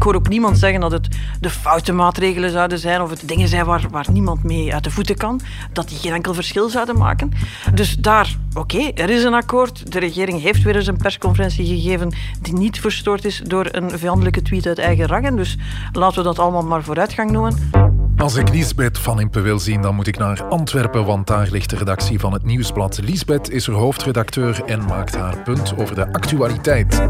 Ik hoor ook niemand zeggen dat het de foute maatregelen zouden zijn of het dingen zijn waar, waar niemand mee uit de voeten kan. Dat die geen enkel verschil zouden maken. Dus daar, oké, er is een akkoord. De regering heeft weer eens een persconferentie gegeven die niet verstoord is door een vijandelijke tweet uit eigen rangen. Dus laten we dat allemaal maar vooruitgang noemen. Als ik Liesbeth van Impe wil zien, dan moet ik naar Antwerpen, want daar ligt de redactie van het Nieuwsblad. Liesbeth is er hoofdredacteur en maakt haar punt over de actualiteit.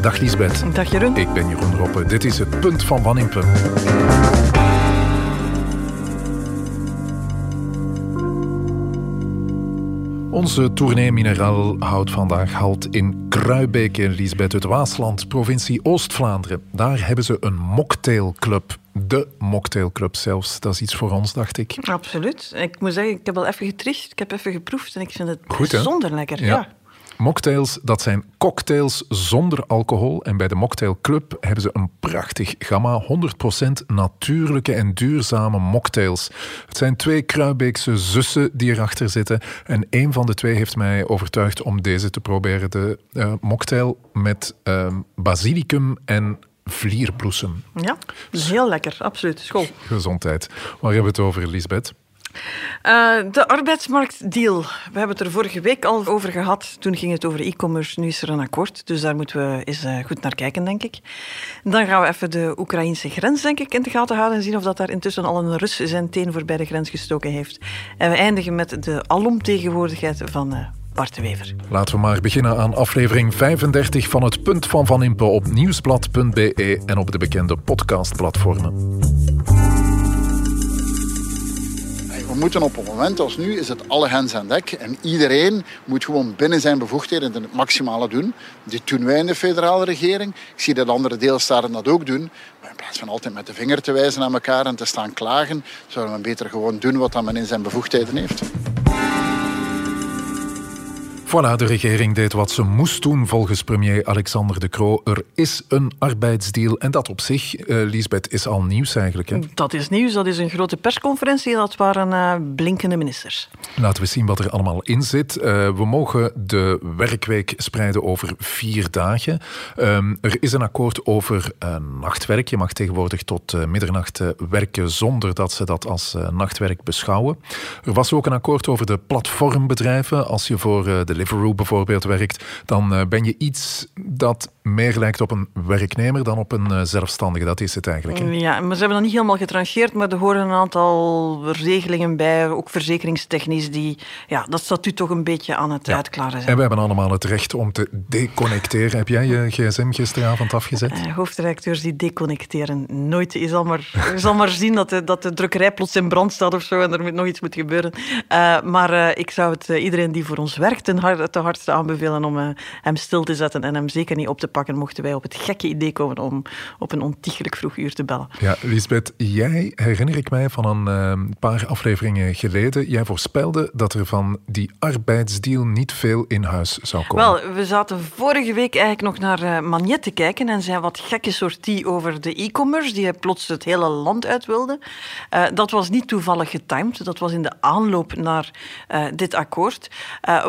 Dag Liesbeth. Dag Jeroen. Ik ben Jeroen Roppe. Dit is het punt van Van Onze tournee Mineraal houdt vandaag halt in Kruibeke in Liesbeth, het Waasland, provincie Oost-Vlaanderen. Daar hebben ze een mocktailclub. De mocktailclub zelfs. Dat is iets voor ons, dacht ik. Absoluut. Ik moet zeggen, ik heb wel even getricht, ik heb even geproefd en ik vind het Goed, bijzonder lekker. ja. Mocktails, dat zijn cocktails zonder alcohol. En bij de Mocktail Club hebben ze een prachtig gamma 100% natuurlijke en duurzame mocktails. Het zijn twee Kruibeekse zussen die erachter zitten. En een van de twee heeft mij overtuigd om deze te proberen. De uh, mocktail met uh, basilicum en vlierbloesem. Ja, heel lekker, absoluut. School. Gezondheid. Waar hebben we het over, Lisbeth? Uh, de arbeidsmarktdeal. We hebben het er vorige week al over gehad. Toen ging het over e-commerce. Nu is er een akkoord. Dus daar moeten we eens uh, goed naar kijken, denk ik. Dan gaan we even de Oekraïnse grens, denk ik, in de gaten houden. En zien of dat daar intussen al een Rus zijn teen voorbij de grens gestoken heeft. En we eindigen met de alomtegenwoordigheid van uh, Bart Wever. Laten we maar beginnen aan aflevering 35 van het Punt van Van Impe op nieuwsblad.be en op de bekende podcastplatformen. We moeten op een moment als nu, is het alle hens aan dek. En iedereen moet gewoon binnen zijn bevoegdheden het maximale doen. Dit doen wij in de federale regering. Ik zie dat andere deelstaten dat ook doen. Maar in plaats van altijd met de vinger te wijzen naar elkaar en te staan klagen, zouden we beter gewoon doen wat men in zijn bevoegdheden heeft. Voilà, de regering deed wat ze moest doen volgens premier Alexander De Croo. Er is een arbeidsdeal en dat op zich, uh, Lisbeth, is al nieuws eigenlijk. Hè? Dat is nieuws, dat is een grote persconferentie. Dat waren uh, blinkende ministers. Laten we zien wat er allemaal in zit. Uh, we mogen de werkweek spreiden over vier dagen. Um, er is een akkoord over nachtwerk. Je mag tegenwoordig tot middernacht werken zonder dat ze dat als nachtwerk beschouwen. Er was ook een akkoord over de platformbedrijven. Als je voor de Deliveroo bijvoorbeeld werkt, dan eh, ben je iets dat meer lijkt op een werknemer dan op een eh, zelfstandige. Dat is het eigenlijk. Ja, maar ze hebben dat niet helemaal getrancheerd, maar er horen een aantal regelingen bij, ook verzekeringstechnisch, die ja, dat statuut toch een beetje aan het uitklaren zijn. En we hebben allemaal het recht om te deconnecteren. Heb jij je gsm gisteravond afgezet? Uh, hoofdredacteurs die deconnecteren nooit. Je zal maar, je zal maar zien dat de, dat de drukkerij plots in brand staat of zo en er moet nog iets moet gebeuren. maar ik zou het iedereen die voor ons werkt een hard, te hardste aanbevelen om hem stil te zetten en hem zeker niet op te pakken, mochten wij op het gekke idee komen om op een ontiegelijk vroeg uur te bellen. Ja, Lisbeth, jij herinner ik mij van een uh, paar afleveringen geleden, jij voorspelde dat er van die arbeidsdeal niet veel in huis zou komen. Wel, we zaten vorige week eigenlijk nog naar uh, Magnet te kijken en zijn wat gekke sortie over de e-commerce, die hij plots het hele land uit wilde. Uh, dat was niet toevallig getimed, dat was in de aanloop naar dit akkoord,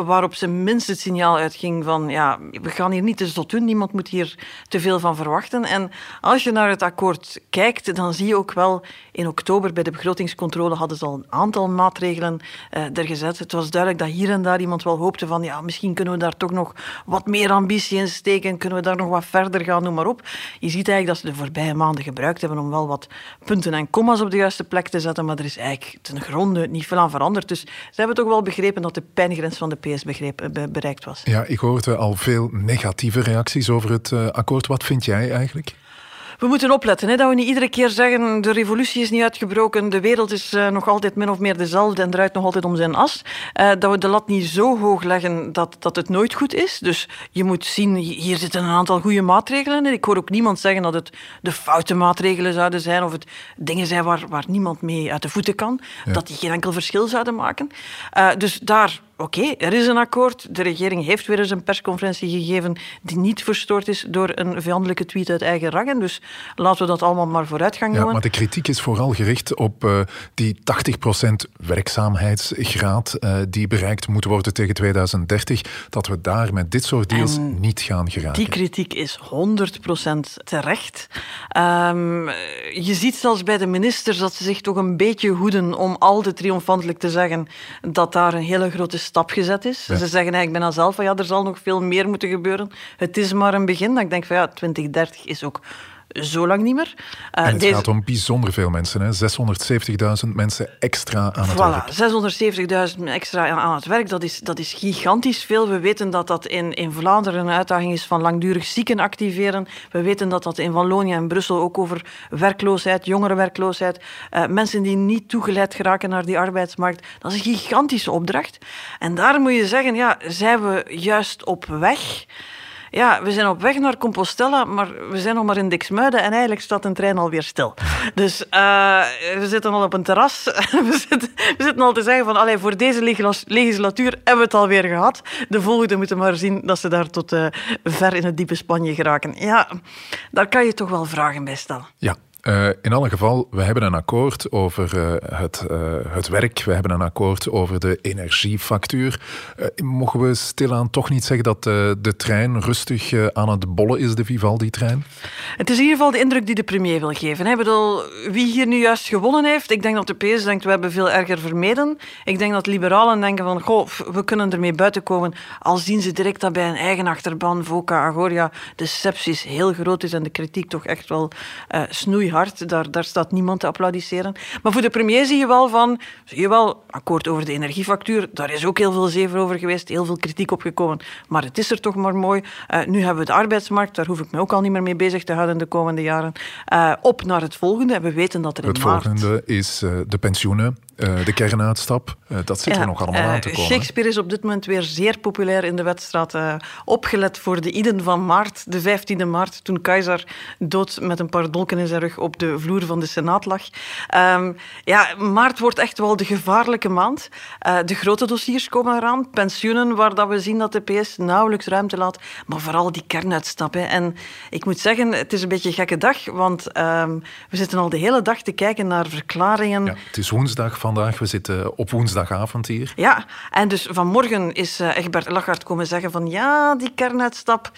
waarop ze minst het signaal uitging van ja, we gaan hier niet te zot doen, niemand moet hier te veel van verwachten. En als je naar het akkoord kijkt, dan zie je ook wel in oktober bij de begrotingscontrole hadden ze al een aantal maatregelen uh, er gezet. Het was duidelijk dat hier en daar iemand wel hoopte van ja, misschien kunnen we daar toch nog wat meer ambitie in steken, kunnen we daar nog wat verder gaan, noem maar op. Je ziet eigenlijk dat ze de voorbije maanden gebruikt hebben om wel wat punten en commas op de juiste plek te zetten, maar er is eigenlijk ten gronde niet veel aan veranderd. Dus ze hebben toch wel begrepen dat de pijngrens van de PS begreep, bereikt was. Ja, ik hoorde al veel negatieve reacties over het uh, akkoord. Wat vind jij eigenlijk? we moeten opletten. Hè, dat we niet iedere keer zeggen de revolutie is niet uitgebroken, de wereld is uh, nog altijd min of meer dezelfde en draait nog altijd om zijn as. Uh, dat we de lat niet zo hoog leggen dat, dat het nooit goed is. Dus je moet zien, hier zitten een aantal goede maatregelen in. Ik hoor ook niemand zeggen dat het de foute maatregelen zouden zijn of het dingen zijn waar, waar niemand mee uit de voeten kan. Ja. Dat die geen enkel verschil zouden maken. Uh, dus daar oké, er is een akkoord. De regering heeft weer eens een persconferentie gegeven die niet verstoord is door een vijandelijke tweet uit eigen rangen. Dus laten we dat allemaal maar vooruitgang ja, noemen. Maar de kritiek is vooral gericht op uh, die 80% werkzaamheidsgraad uh, die bereikt moet worden tegen 2030. Dat we daar met dit soort deals en niet gaan geraken. Die kritiek is 100% terecht. Um, je ziet zelfs bij de ministers dat ze zich toch een beetje hoeden om al te triomfantelijk te zeggen dat daar een hele grote stap gezet is. Ja. Ze zeggen eigenlijk bijna zelf van ja, er zal nog veel meer moeten gebeuren. Het is maar een begin. Dat ik denk van ja, 2030 is ook zo lang niet meer. Uh, en het deze... gaat om bijzonder veel mensen, 670.000 mensen extra aan het voilà, werk. 670.000 extra aan het werk, dat is, dat is gigantisch veel. We weten dat dat in, in Vlaanderen een uitdaging is van langdurig zieken activeren. We weten dat dat in Wallonië en Brussel ook over werkloosheid, jongerenwerkloosheid, uh, mensen die niet toegeleid geraken naar die arbeidsmarkt, dat is een gigantische opdracht. En daar moet je zeggen, ja, zijn we juist op weg ja, we zijn op weg naar Compostela, maar we zijn nog maar in Dixmuiden en eigenlijk staat een trein alweer stil. Dus uh, we zitten al op een terras. we, zitten, we zitten al te zeggen van, allee, voor deze legislatuur hebben we het alweer gehad. De volgende moeten maar zien dat ze daar tot uh, ver in het diepe Spanje geraken. Ja, daar kan je toch wel vragen bij stellen. Ja, uh, in alle geval, we hebben een akkoord over uh, het, uh, het werk. We hebben een akkoord over de energiefactuur. mogen we stilaan toch niet zeggen dat de trein rustig aan het bollen is, de Vivaldi-trein? Het is in ieder geval de indruk die de premier wil geven. Ik bedoel, wie hier nu juist gewonnen heeft, ik denk dat de PS denkt, we hebben veel erger vermeden. Ik denk dat liberalen denken van, goh, we kunnen ermee buiten komen. Al zien ze direct dat bij een eigen achterban, Voca, Agoria, de sepsis heel groot is en de kritiek toch echt wel snoeihard hard. Daar, daar staat niemand te applaudisseren. Maar voor de premier zie je wel van, zie je wel, akkoord over de energiefactuur, daar is ook heel veel zever over geweest, heel veel kritiek op gekomen. Maar het is er toch maar mooi. Uh, nu hebben we de arbeidsmarkt, daar hoef ik me ook al niet meer mee bezig te houden de komende jaren. Uh, op naar het volgende. We weten dat er in het maart... Het volgende is uh, de pensioenen. Uh, de kernuitstap, uh, dat zit ja, er nog allemaal aan te komen. Shakespeare is op dit moment weer zeer populair in de wedstrijd. opgelet voor de Iden van maart, de 15e maart, toen Keizer dood met een paar dolken in zijn rug op de vloer van de Senaat lag. Um, ja, maart wordt echt wel de gevaarlijke maand. de grote dossiers komen eraan. Pensioenen, waar dat we zien dat de PS nauwelijks ruimte laat. Maar vooral die kernuitstap. Hè. En ik moet zeggen, het is een beetje een gekke dag, want um, we zitten al de hele dag te kijken naar verklaringen. Ja, het is woensdag vandaag. We zitten op woensdagavond hier. Ja, en dus vanmorgen is uh, Egbert Lachart komen zeggen van ja, die kernuitstap...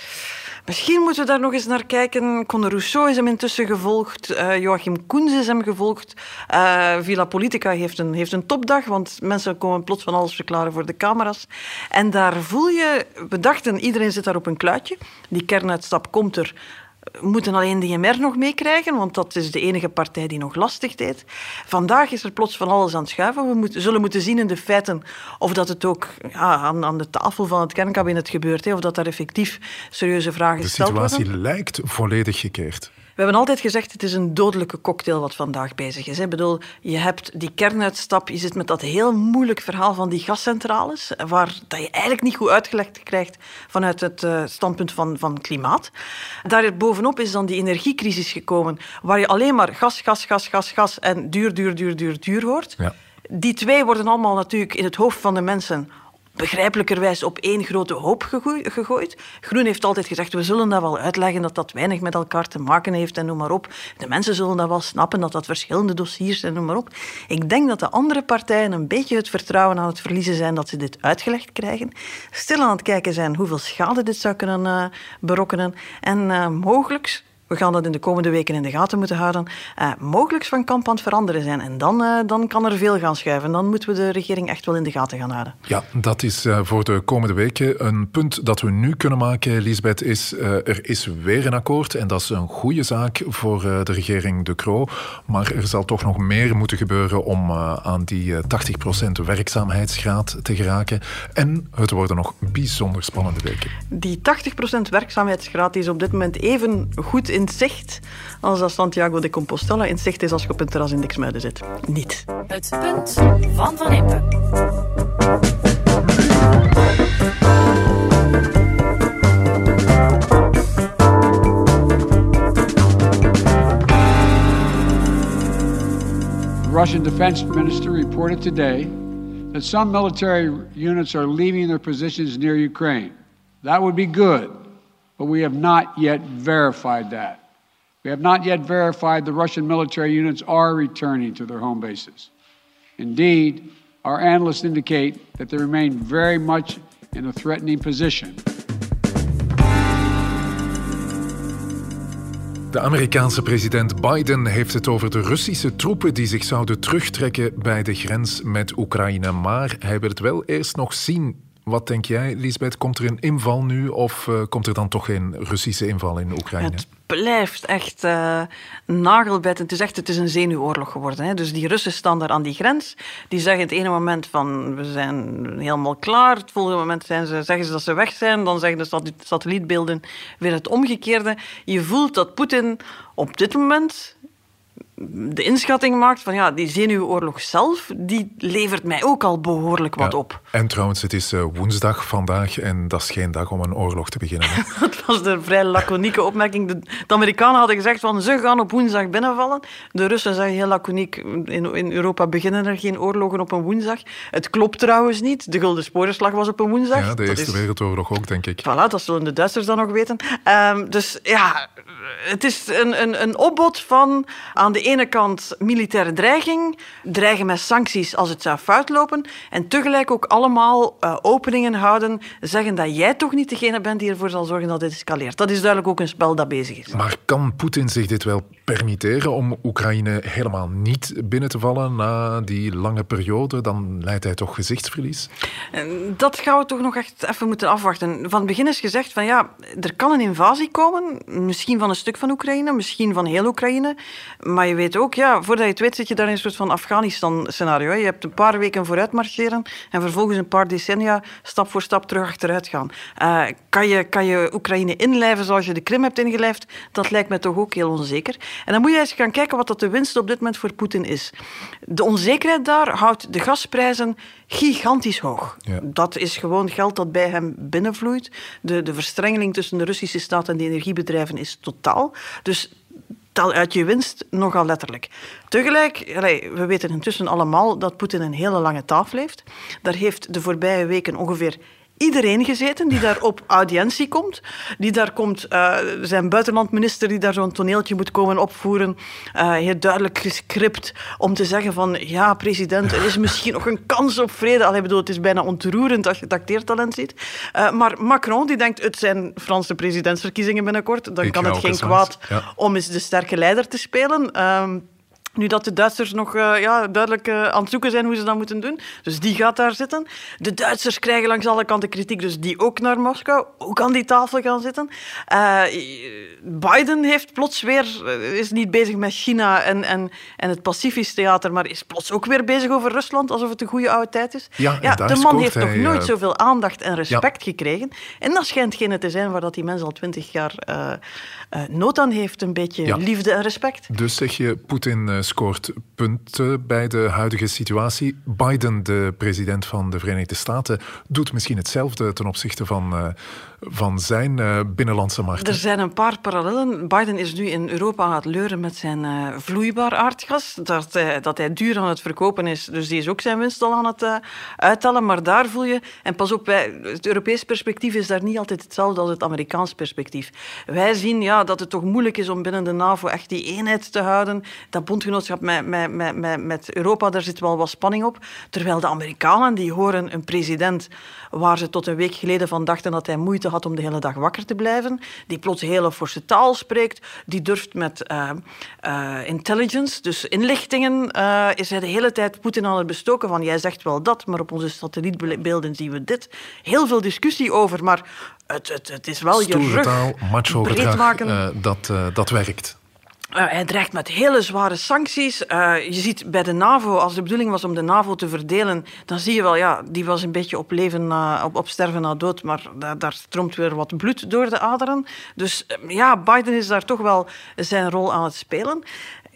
Misschien moeten we daar nog eens naar kijken. Conde Rousseau is hem intussen gevolgd. Uh, Joachim Koens is hem gevolgd. Uh, Villa Politica heeft een, heeft een topdag, want mensen komen plots van alles verklaren voor de camera's. En daar voel je... We dachten, iedereen zit daar op een kluitje. Die kernuitstap komt er moeten alleen de IMR nog meekrijgen, want dat is de enige partij die nog lastig deed. Vandaag is er plots van alles aan het schuiven. We moeten, zullen moeten zien in de feiten of dat het ook ja, aan, aan, de tafel van het kernkabinet gebeurt, hè, of dat daar effectief serieuze vragen gesteld worden. De situatie lijkt volledig gekeerd. We hebben altijd gezegd, het is een dodelijke cocktail wat vandaag bezig is. Ik bedoel, je hebt die kernuitstap, je zit met dat heel moeilijk verhaal van die gascentrales, waar dat je eigenlijk niet goed uitgelegd krijgt vanuit het uh, standpunt van, van klimaat. Daar bovenop is dan die energiecrisis gekomen, waar je alleen maar gas, gas, gas, gas, gas en duur, duur, duur, duur, duur hoort. Ja. Die twee worden allemaal natuurlijk in het hoofd van de mensen begrijpelijkerwijs op één grote hoop gegooid. Groen heeft altijd gezegd, we zullen dat wel uitleggen dat dat weinig met elkaar te maken heeft en noem maar op. De mensen zullen dat wel snappen, dat dat verschillende dossiers zijn, noem maar op. Ik denk dat de andere partijen een beetje het vertrouwen aan het verliezen zijn dat ze dit uitgelegd krijgen. Stil aan het kijken zijn hoeveel schade dit zou kunnen uh, berokkenen. En uh, we gaan dat in de komende weken in de gaten moeten houden, uh, mogelijk van kamp aan het veranderen zijn. En dan, uh, dan kan er veel gaan schuiven. Dan moeten we de regering echt wel in de gaten gaan houden. Ja, dat is uh, voor de komende weken. Een punt dat we nu kunnen maken, Lisbeth, is er is weer een akkoord. En dat is een goede zaak voor de regering De Croo. Maar er zal toch nog meer moeten gebeuren om aan die 80% werkzaamheidsgraad te geraken. En het worden nog bijzonder spannende weken. Die 80% werkzaamheidsgraad is op dit moment even goed in zicht als dat Santiago de Compostela in zicht is als je op een terras in Dixmuiden zit. Niet. Het punt van Van Impe. Russian defense minister reported today that some military units are leaving their positions near Ukraine. That would be good, but we have not yet verified that. We have not yet verified the Russian military units are returning to their home bases. Indeed, our analysts indicate that they remain very much in a threatening position. De Amerikaanse president Biden heeft het over de Russische troepen die zich zouden terugtrekken bij de grens met Oekraïne. Maar hij wil het wel eerst nog zien. Wat denk jij, Lisbeth? Komt er een inval nu of uh, komt er dan toch geen Russische inval in Oekraïne? Het blijft echt uh, nagelbijtend. Het is echt het is een zenuwoorlog geworden. Hè. Dus die Russen staan daar aan die grens. Die zeggen het ene moment van we zijn helemaal klaar. Het volgende moment zijn ze, zeggen ze dat ze weg zijn. Dan zeggen de satellietbeelden weer het omgekeerde. Je voelt dat Poetin op dit moment de inschatting maakt van ja, die zenuwoorlog zelf, die levert mij ook al behoorlijk wat ja, op. En trouwens, het is uh, woensdag vandaag en dat is geen dag om een oorlog te beginnen. dat was de vrij laconieke opmerking. De, de, Amerikanen hadden gezegd van ze gaan op woensdag binnenvallen. De Russen zeggen heel laconiek, in, in Europa beginnen er geen oorlogen op een woensdag. Het klopt trouwens niet. De Gulden Sporenslag was op een woensdag. Ja, de Eerste is... Wereldoorlog ook, denk ik. Voilà, dat zullen de Duitsers dan nog weten. Um, dus ja, het is een, een, een opbod van aan de ene kant militaire dreiging, dreigen met sancties als het zou fout lopen, en tegelijk ook allemaal uh, openingen houden, zeggen dat jij toch niet degene bent die ervoor zal zorgen dat dit escaleert. Dat is duidelijk ook een spel dat bezig is. Maar kan Poetin zich dit wel permitteren om Oekraïne helemaal niet binnen te vallen na die lange periode? Dan leidt hij toch gezichtsverlies? Dat gaan we toch nog echt even moeten afwachten. Van het begin is gezegd van ja, er kan een invasie komen, misschien van een stuk van Oekraïne, misschien van heel Oekraïne, maar je weet ook, ja, voordat je het weet zit je daar in een soort van Afghanistan-scenario. Je hebt een paar weken vooruit marcheren en vervolgens een paar decennia stap voor stap terug achteruit gaan. Uh, kan, je, kan je Oekraïne inlijven zoals je de Krim hebt ingelijfd? Dat lijkt me toch ook heel onzeker. En dan moet je eens gaan kijken wat dat de winst op dit moment voor Poetin is. De onzekerheid daar houdt de gasprijzen gigantisch hoog. Ja. Dat is gewoon geld dat bij hem binnenvloeit. De, de verstrengeling tussen de Russische staat en de energiebedrijven is totaal. Dus uit je winst nogal letterlijk. Tegelijk, we weten intussen allemaal dat Poetin een hele lange tafel heeft. Daar heeft de voorbije weken ongeveer iedereen gezeten die daar op audiëntie komt. Die daar komt, uh, zijn buitenlandminister die daar zo'n toneeltje moet komen opvoeren. Uh, heel duidelijk gescript om te zeggen van ja, president, er is misschien nog een kans op vrede. Allee, bedoel, het is bijna ontroerend als je het acteertalent ziet. Uh, maar Macron die denkt, het zijn Franse presidentsverkiezingen binnenkort. Dan Ik kan het geen kwaad ja. om eens de sterke leider te spelen. Ehm, nu dat de Duitsers nog uh, ja, duidelijk uh, aan het zoeken zijn hoe ze dat moeten doen. Dus die gaat daar zitten. De Duitsers krijgen langs alle kanten kritiek, dus die ook naar Moskou, ook aan die tafel gaan zitten. Uh, Biden heeft plots weer, is niet bezig met China en, en, en het Pacifisch theater, maar is plots ook weer bezig over Rusland, alsof het een goede oude tijd is. Ja, ja de man heeft nog nooit zoveel aandacht en respect ja. gekregen. En dat schijnt geen te zijn waar dat die mens al twintig jaar nood aan heeft. Een beetje ja. liefde en respect. Dus zeg je, Poetin scoort punten bij de huidige situatie. Biden, de president van de Verenigde Staten, doet misschien hetzelfde ten opzichte van, uh, van zijn uh, binnenlandse markt. Er zijn een paar parallellen. Biden is nu in Europa aan het leuren met zijn uh, vloeibaar aardgas. Dat, dat hij duur aan het verkopen is. Dus die is ook zijn winst al aan het uittellen. Maar daar voel je... En pas op, het Europees perspectief is daar niet altijd hetzelfde als het Amerikaans perspectief. Wij zien ja, dat het toch moeilijk is om binnen de NAVO echt die eenheid te houden. Dat bondgenootschap met, met, met, met Europa, daar zit wel wat spanning op. Terwijl de Amerikanen, die horen een president waar ze tot een week geleden van dachten dat hij moeite had om de hele dag wakker te blijven, die plots hele forse taal spreekt, die durft met uh, uh, intelligence, dus inlichtingen, uh, is hij de hele tijd Poetin aan het bestoken van jij zegt wel dat, maar op onze satellietbeelden zien we dit. Heel veel discussie over, maar het, het, het is wel Stoere je rug taal, macho gedrag, maken. dat, dat werkt. Uh, hij dreigt met hele zware sancties. Uh, je ziet bij de NAVO, als de bedoeling was om de NAVO te verdelen, dan zie je wel, ja, die was een beetje op, leven op, op sterven na dood, maar daar, stroomt weer wat bloed door de aderen. Dus uh, ja, Biden is daar toch wel zijn rol aan het spelen.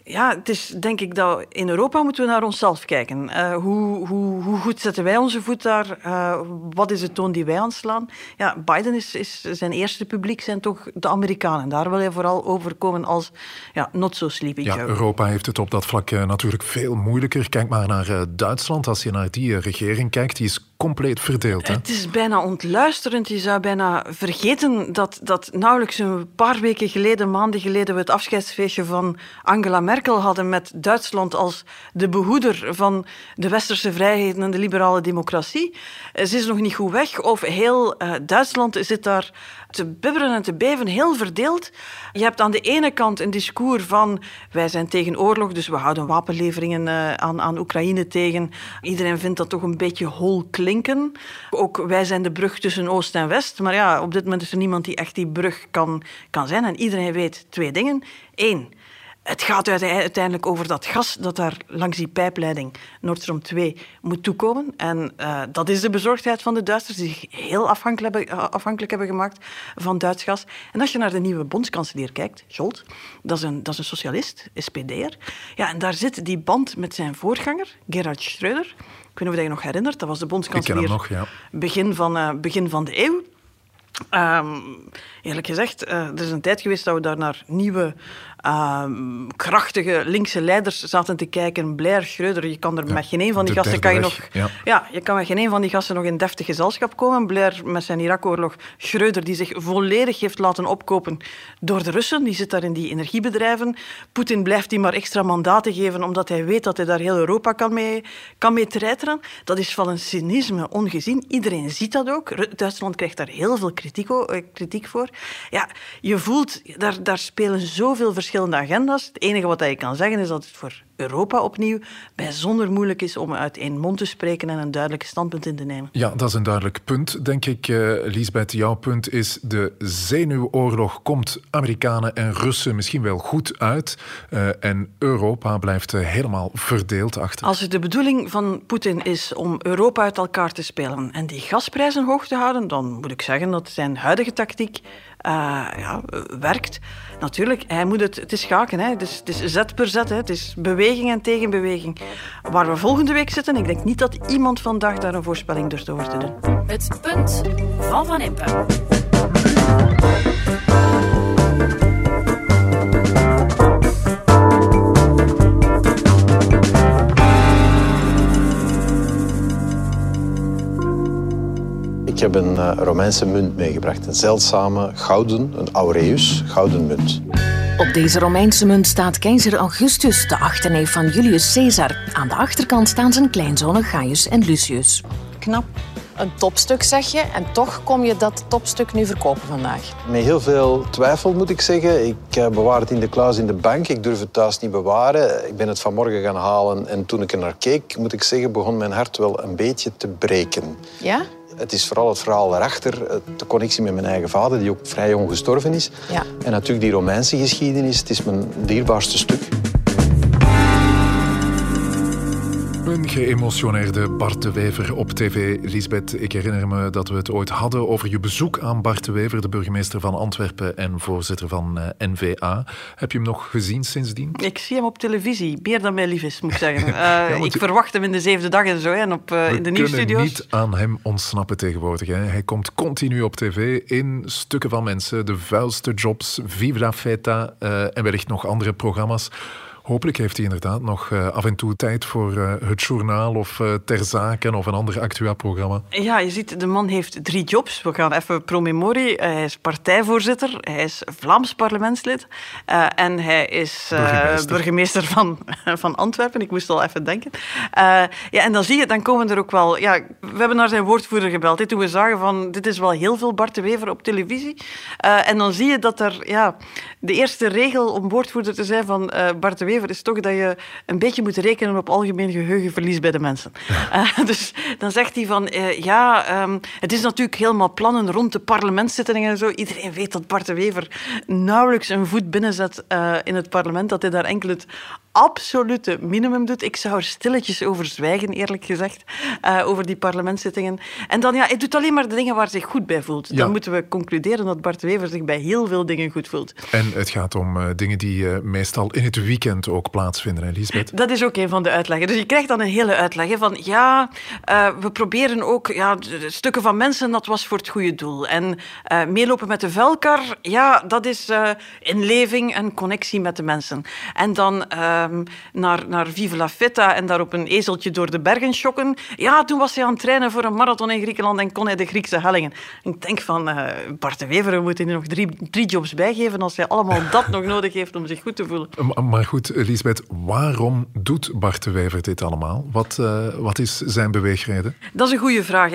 Ja, het is denk ik dat in Europa moeten we naar onszelf kijken. Uh, hoe, hoe, hoe, goed zetten wij onze voet daar? Uh, wat is de toon die wij aanslaan? Ja, Biden is, is zijn eerste publiek zijn toch de Amerikanen. Daar wil hij vooral overkomen als ja, not so sleepy Ja, Europa heeft het op dat vlak uh, natuurlijk veel moeilijker. Kijk maar naar Duitsland. Als je naar die regering kijkt, die is compleet verdeeld. Hè? Het is bijna ontluisterend. Je zou bijna vergeten dat, dat nauwelijks een paar weken geleden, maanden geleden, we het afscheidsfeestje van Angela Merkel hadden met Duitsland als de behoeder van de westerse vrijheden en de liberale democratie. Ze is nog niet goed weg. Of heel uh, Duitsland zit daar te bibberen en te beven, heel verdeeld. Je hebt aan de ene kant een discours van wij zijn tegen oorlog, dus we houden wapenleveringen uh, aan, aan Oekraïne tegen. Iedereen vindt dat toch een beetje hol klinken. Ook wij zijn de brug tussen Oost en West. Maar ja, op dit moment is er niemand die echt die brug kan, kan zijn. En iedereen weet twee dingen. Eén, het gaat uiteindelijk over dat gas dat daar langs die pijpleiding Nord Stream 2 moet toekomen. En uh, dat is de bezorgdheid van de Duitsers, die zich heel afhankelijk hebben, eh, afhankelijk hebben gemaakt van Duits gas. En als je naar de nieuwe bondskanselier kijkt, Scholz, dat is een, dat is een socialist, SPD'er. Ja, en daar zit die band met zijn voorganger, Gerhard Schröder. Ik weet niet of je je nog herinnert, dat was de bondskanselier nog, ja. begin, van, uh, begin van de eeuw. Um, eerlijk gezegd, uh, er is een tijd geweest dat we daar naar nieuwe um, krachtige linkse leiders zaten te kijken. Blair, Schreuder, je kan er met geen een van die gasten kan je nog. Ja. ja. je kan met geen een van die gasten nog in deftig gezelschap komen. Blair met zijn Irak-oorlog. Schreuder, die zich volledig heeft laten opkopen door de Russen. Die zit daar in die energiebedrijven. Poetin blijft die maar extra mandaten geven, omdat hij weet dat hij daar heel Europa kan mee, kan mee treiteren. Dat is van een cynisme ongezien. Iedereen ziet dat ook. Duitsland krijgt daar heel veel kritiek, eh, kritiek voor. Ja, je voelt, daar, daar spelen zoveel verschillende verschillende agenda's. Het enige wat je kan zeggen is dat het voor Europa opnieuw bijzonder moeilijk is om uit één mond te spreken en een duidelijk standpunt in te nemen. Ja, dat is een duidelijk punt, denk ik. Uh, Lisbeth, jouw punt is de zenuwoorlog komt Amerikanen en Russen misschien wel goed uit uh, en Europa blijft uh, helemaal verdeeld achter. Als het de bedoeling van Poetin is om Europa uit elkaar te spelen en die gasprijzen hoog te houden, dan moet ik zeggen dat zijn huidige tactiek ja, werkt. Natuurlijk, hij moet het, het is schaken, hè. Het, is, het is zet per zet, hè. het is beweging en tegenbeweging. Waar we volgende week zitten, ik denk niet dat iemand vandaag daar een voorspelling durft over te doen. Het punt van Van Impe. Heb een uh, Romeinse munt meegebracht. Een zeldzame gouden, een aureus, gouden munt. Op deze Romeinse munt staat keizer Augustus, de achterneef van Julius Caesar. Aan de achterkant staan zijn kleinzonen Gaius en Lucius. Knap. Een topstuk zeg je, en toch kom je dat topstuk nu verkopen vandaag. Met heel veel twijfel moet ik zeggen. Ik eh, bewaar het in de kluis in de bank. Ik durf het thuis niet bewaren. Ik ben het vanmorgen gaan halen en toen ik er naar keek, moet ik zeggen, begon mijn hart wel een beetje te breken. Ja? Het is vooral het verhaal erachter, eh, de connectie met mijn eigen vader, die ook vrij jong gestorven is. Ja. En natuurlijk die Romeinse geschiedenis, het is mijn dierbaarste stuk. Een geëmotioneerde Bart de Wever op tv. Lisbeth, ik herinner me dat we het ooit hadden over je bezoek aan Bart de Wever, de burgemeester van Antwerpen en voorzitter van uh, eh, NVA. Heb je hem nog gezien sindsdien? Ik zie hem op televisie, meer dan mij lief is, moet ik zeggen. Uh, ja, ik verwacht hem in de zevende dag en zo, en op, uh, in de nieuwsstudio's. We kunnen niet aan hem ontsnappen tegenwoordig. Hè. Hij komt continu op tv in stukken van mensen, de vuilste jobs, Viva Feta en wellicht nog andere programma's. Hopelijk heeft hij inderdaad nog uh, af en toe tijd voor uh, het journaal of uh, ter zaken of een ander actua-programma. Ja, je ziet, de man heeft drie jobs. We gaan even pro memorie. Hij is partijvoorzitter, hij is Vlaams parlementslid en hij is burgemeester. burgemeester, van, van Antwerpen. Ik moest al even denken. ja, en dan zie je, dan komen er ook wel... Ja, we hebben naar zijn woordvoerder gebeld hè, toen we zagen van dit is wel heel veel Bart de Wever op televisie. en dan zie je dat er... Ja, de eerste regel om woordvoerder te zijn van Bart de Wever is toch dat je een beetje moet rekenen op algemeen geheugenverlies bij de mensen. Uh, dus dan zegt hij van, uh, ja, um, het is natuurlijk helemaal plannen rond de parlementszittingen en zo. Iedereen weet dat Bart de Wever nauwelijks een voet binnenzet uh, in het parlement, dat hij daar enkel het absolute minimum doet. Ik zou er stilletjes over zwijgen, eerlijk gezegd, uh, over die parlementszittingen. En dan, ja, hij doet alleen maar de dingen waar hij zich goed bij voelt. Dan moeten we concluderen dat Bart Wever zich bij heel veel dingen goed voelt. En het gaat om uh, dingen die uh, meestal in het weekend ook plaatsvinden, Elisabeth? Dat is ook een van de uitleggen. Dus je krijgt dan een hele uitleg van, ja, we proberen ook ja, stukken van mensen, dat was voor het goede doel. En meelopen met de velkar, ja, dat is inleving en connectie met de mensen. En dan Ehm, naar, naar Vive la Feta en daar op een ezeltje door de bergen schokken. Ja, toen was hij aan het trainen voor een marathon in Griekenland en kon hij de Griekse hellingen. Ik denk van, uh, Bart de Wever, we moeten er nog drie, drie jobs bijgeven als hij allemaal dat nog nodig heeft om zich goed te voelen. Maar goed, Lisbeth, waarom doet Bart de Wever dit allemaal? Wat, uh, wat is zijn beweegreden? Dat is een goede vraag.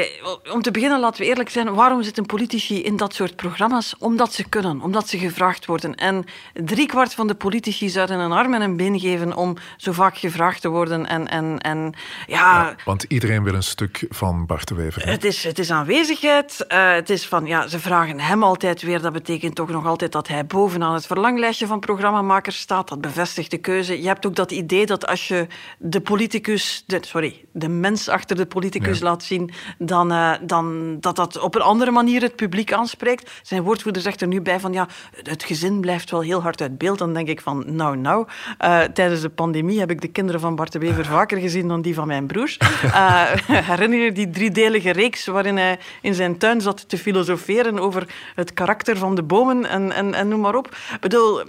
Om te beginnen, laten we eerlijk zijn, waarom zitten politici in dat soort programma's? Omdat ze kunnen, omdat ze gevraagd worden. En driekwart van de politici zouden een arm en een been geven om zo vaak gevraagd te worden. En, en, en, ja, want iedereen wil een stuk van Bart de Wever. Het is, het is aanwezigheid. Uh, het is van, ja, ze vragen hem altijd weer. Dat betekent toch nog altijd dat hij bovenaan het verlanglijstje van programmamakers staat. Dat bevestigt de keuze. Je hebt ook dat idee dat als je de politicus, de, sorry, de mens achter de politicus laat zien, dan, uh, dan dat dat op een andere manier het publiek aanspreekt. Zijn woordvoerder zegt er nu bij van, ja, het gezin blijft wel heel hard uit beeld. Dan denk ik van, nou, nou. Uh, tijdens de pandemie heb ik de kinderen van Bart de Wever vaker gezien dan die van mijn broers. Uh, herinner je die driedelige reeks waarin hij in zijn tuin zat te filosoferen over het karakter van de bomen en, en, en noem maar op. Ik bedoel...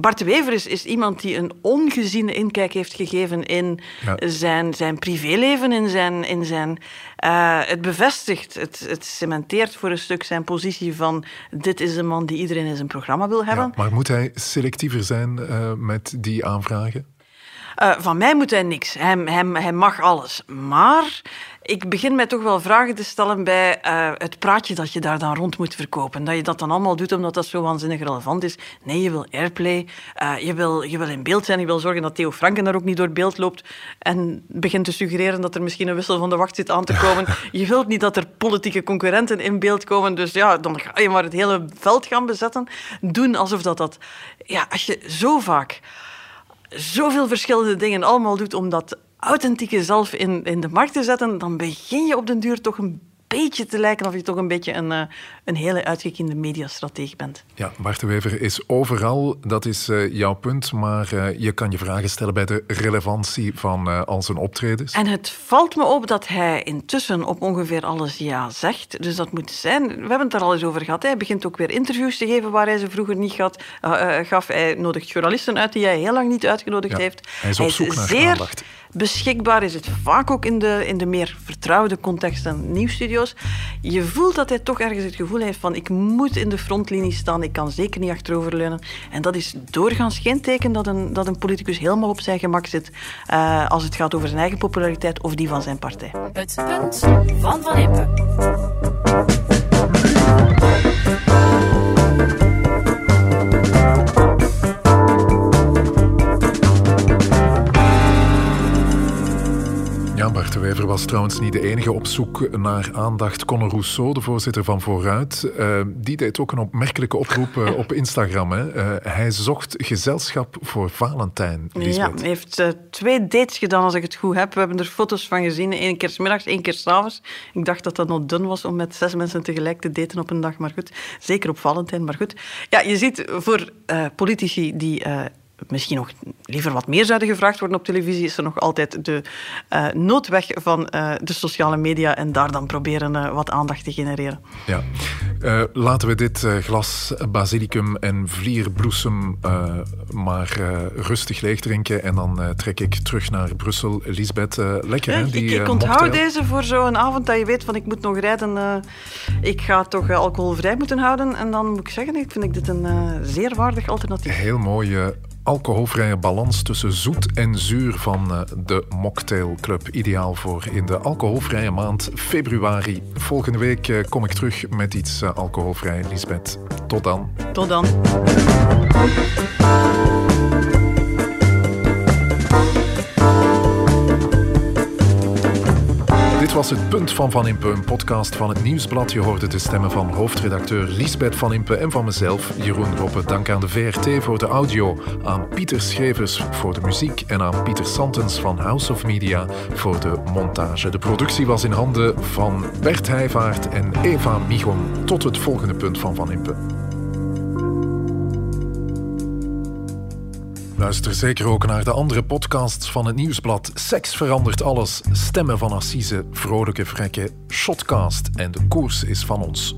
Bart de Wever is, is, iemand die een ongeziene inkijk heeft gegeven in zijn, zijn privéleven, in zijn... In zijn uh, het bevestigt, het, het, cementeert voor een stuk zijn positie van dit is een man die iedereen in zijn programma wil hebben. Ja, maar moet hij selectiever zijn uh, met die aanvragen? Uh, van mij moet hij niks. Hij, hij, hij mag alles. Maar ik begin mij toch wel vragen te stellen bij uh, het praatje dat je daar dan rond moet verkopen. Dat je dat dan allemaal doet omdat dat zo waanzinnig relevant is. Nee, je wil airplay, uh, je, wil, je wil in beeld zijn, je wil zorgen dat Theo Franken daar ook niet door beeld loopt en begint te suggereren dat er misschien een wissel van de wacht zit aan te komen. je wilt niet dat er politieke concurrenten in beeld komen, dus ja, dan ga je maar het hele veld gaan bezetten. Doen alsof dat dat... Ja, als je zo vaak zoveel verschillende dingen allemaal doet om dat authentieke zelf in, in de markt te zetten, dan begin je op den duur toch een beetje te lijken of je toch een beetje een, uh, een hele uitgekiende mediastrateeg bent. Ja, Bart de Wever is overal, dat is uh, jouw punt, maar uh, je kan je vragen stellen bij de relevantie van al zijn optredens. En het valt me op dat hij intussen op ongeveer alles ja zegt, dus dat moet zijn. We hebben het er al eens over gehad. Hij begint ook weer interviews te geven waar hij ze vroeger niet had, gaf. Hij nodigt journalisten uit die hij heel lang niet uitgenodigd ja, heeft. Hij is op zoek naar zeer aandacht beschikbaar is het vaak ook in de, in de meer vertrouwde contexten Je voelt dat hij toch ergens het gevoel heeft van ik moet in de frontlinie staan, ik kan zeker niet achteroverleunen. En dat is doorgaans geen teken dat een, dat een politicus helemaal op zijn gemak zit uh, als het gaat over zijn eigen populariteit of die van zijn partij. Het punt van Van Impe. Bart de Wever was trouwens niet de enige op zoek naar aandacht. Conor Rousseau, de voorzitter van Vooruit, uh, die deed ook een opmerkelijke oproep uh, op Instagram. Hè. Uh, hij zocht gezelschap voor Valentijn. Ja, hij heeft twee dates gedaan, als ik het goed heb. We hebben er foto's van gezien. Eén keer s middags, één keer s'avonds. Ik dacht dat dat nog dun was om met zes mensen tegelijk te daten op een dag. Maar goed, zeker op Valentijn. Maar goed, ja, je ziet voor politici die misschien nog liever wat meer zouden gevraagd worden op televisie, is er nog altijd de uh, noodweg van uh, de sociale media en daar dan proberen uh, wat aandacht te genereren. Ja. laten we dit glas basilicum en vlierbloesem maar rustig leeg drinken en dan trek ik terug naar Brussel. Lisbeth, lekker hè? Die, ik, ik onthoud deze voor zo'n avond dat je weet van ik moet nog rijden. ik ga toch alcoholvrij moeten houden en dan moet ik zeggen, ik vind ik dit een zeer waardig alternatief. Heel mooi alcoholvrije balans tussen zoet en zuur van eh, de Mocktail Club. Ideaal voor in de alcoholvrije maand februari. Volgende week eh, kom ik terug met iets eh, alcoholvrij, Lisbeth. Tot dan. Tot dan. Was het Punt van Van Impe, een podcast van het Nieuwsblad. Je hoorde de stemmen van hoofdredacteur Liesbeth Van Impe en van mezelf, Jeroen Roppe. Dank aan de VRT voor de audio, aan Pieter Schrevers voor de muziek en aan Pieter Santens van House of Media voor de montage. De productie was in handen van Bert Heijvaart en Eva Michon. Tot het volgende Punt van Van Impe. Luister zeker ook naar de andere podcasts van het Nieuwsblad. Seks verandert alles, Stemmen van Assise, Vrolijke Vrekken, Shotcast en De Koers is van ons.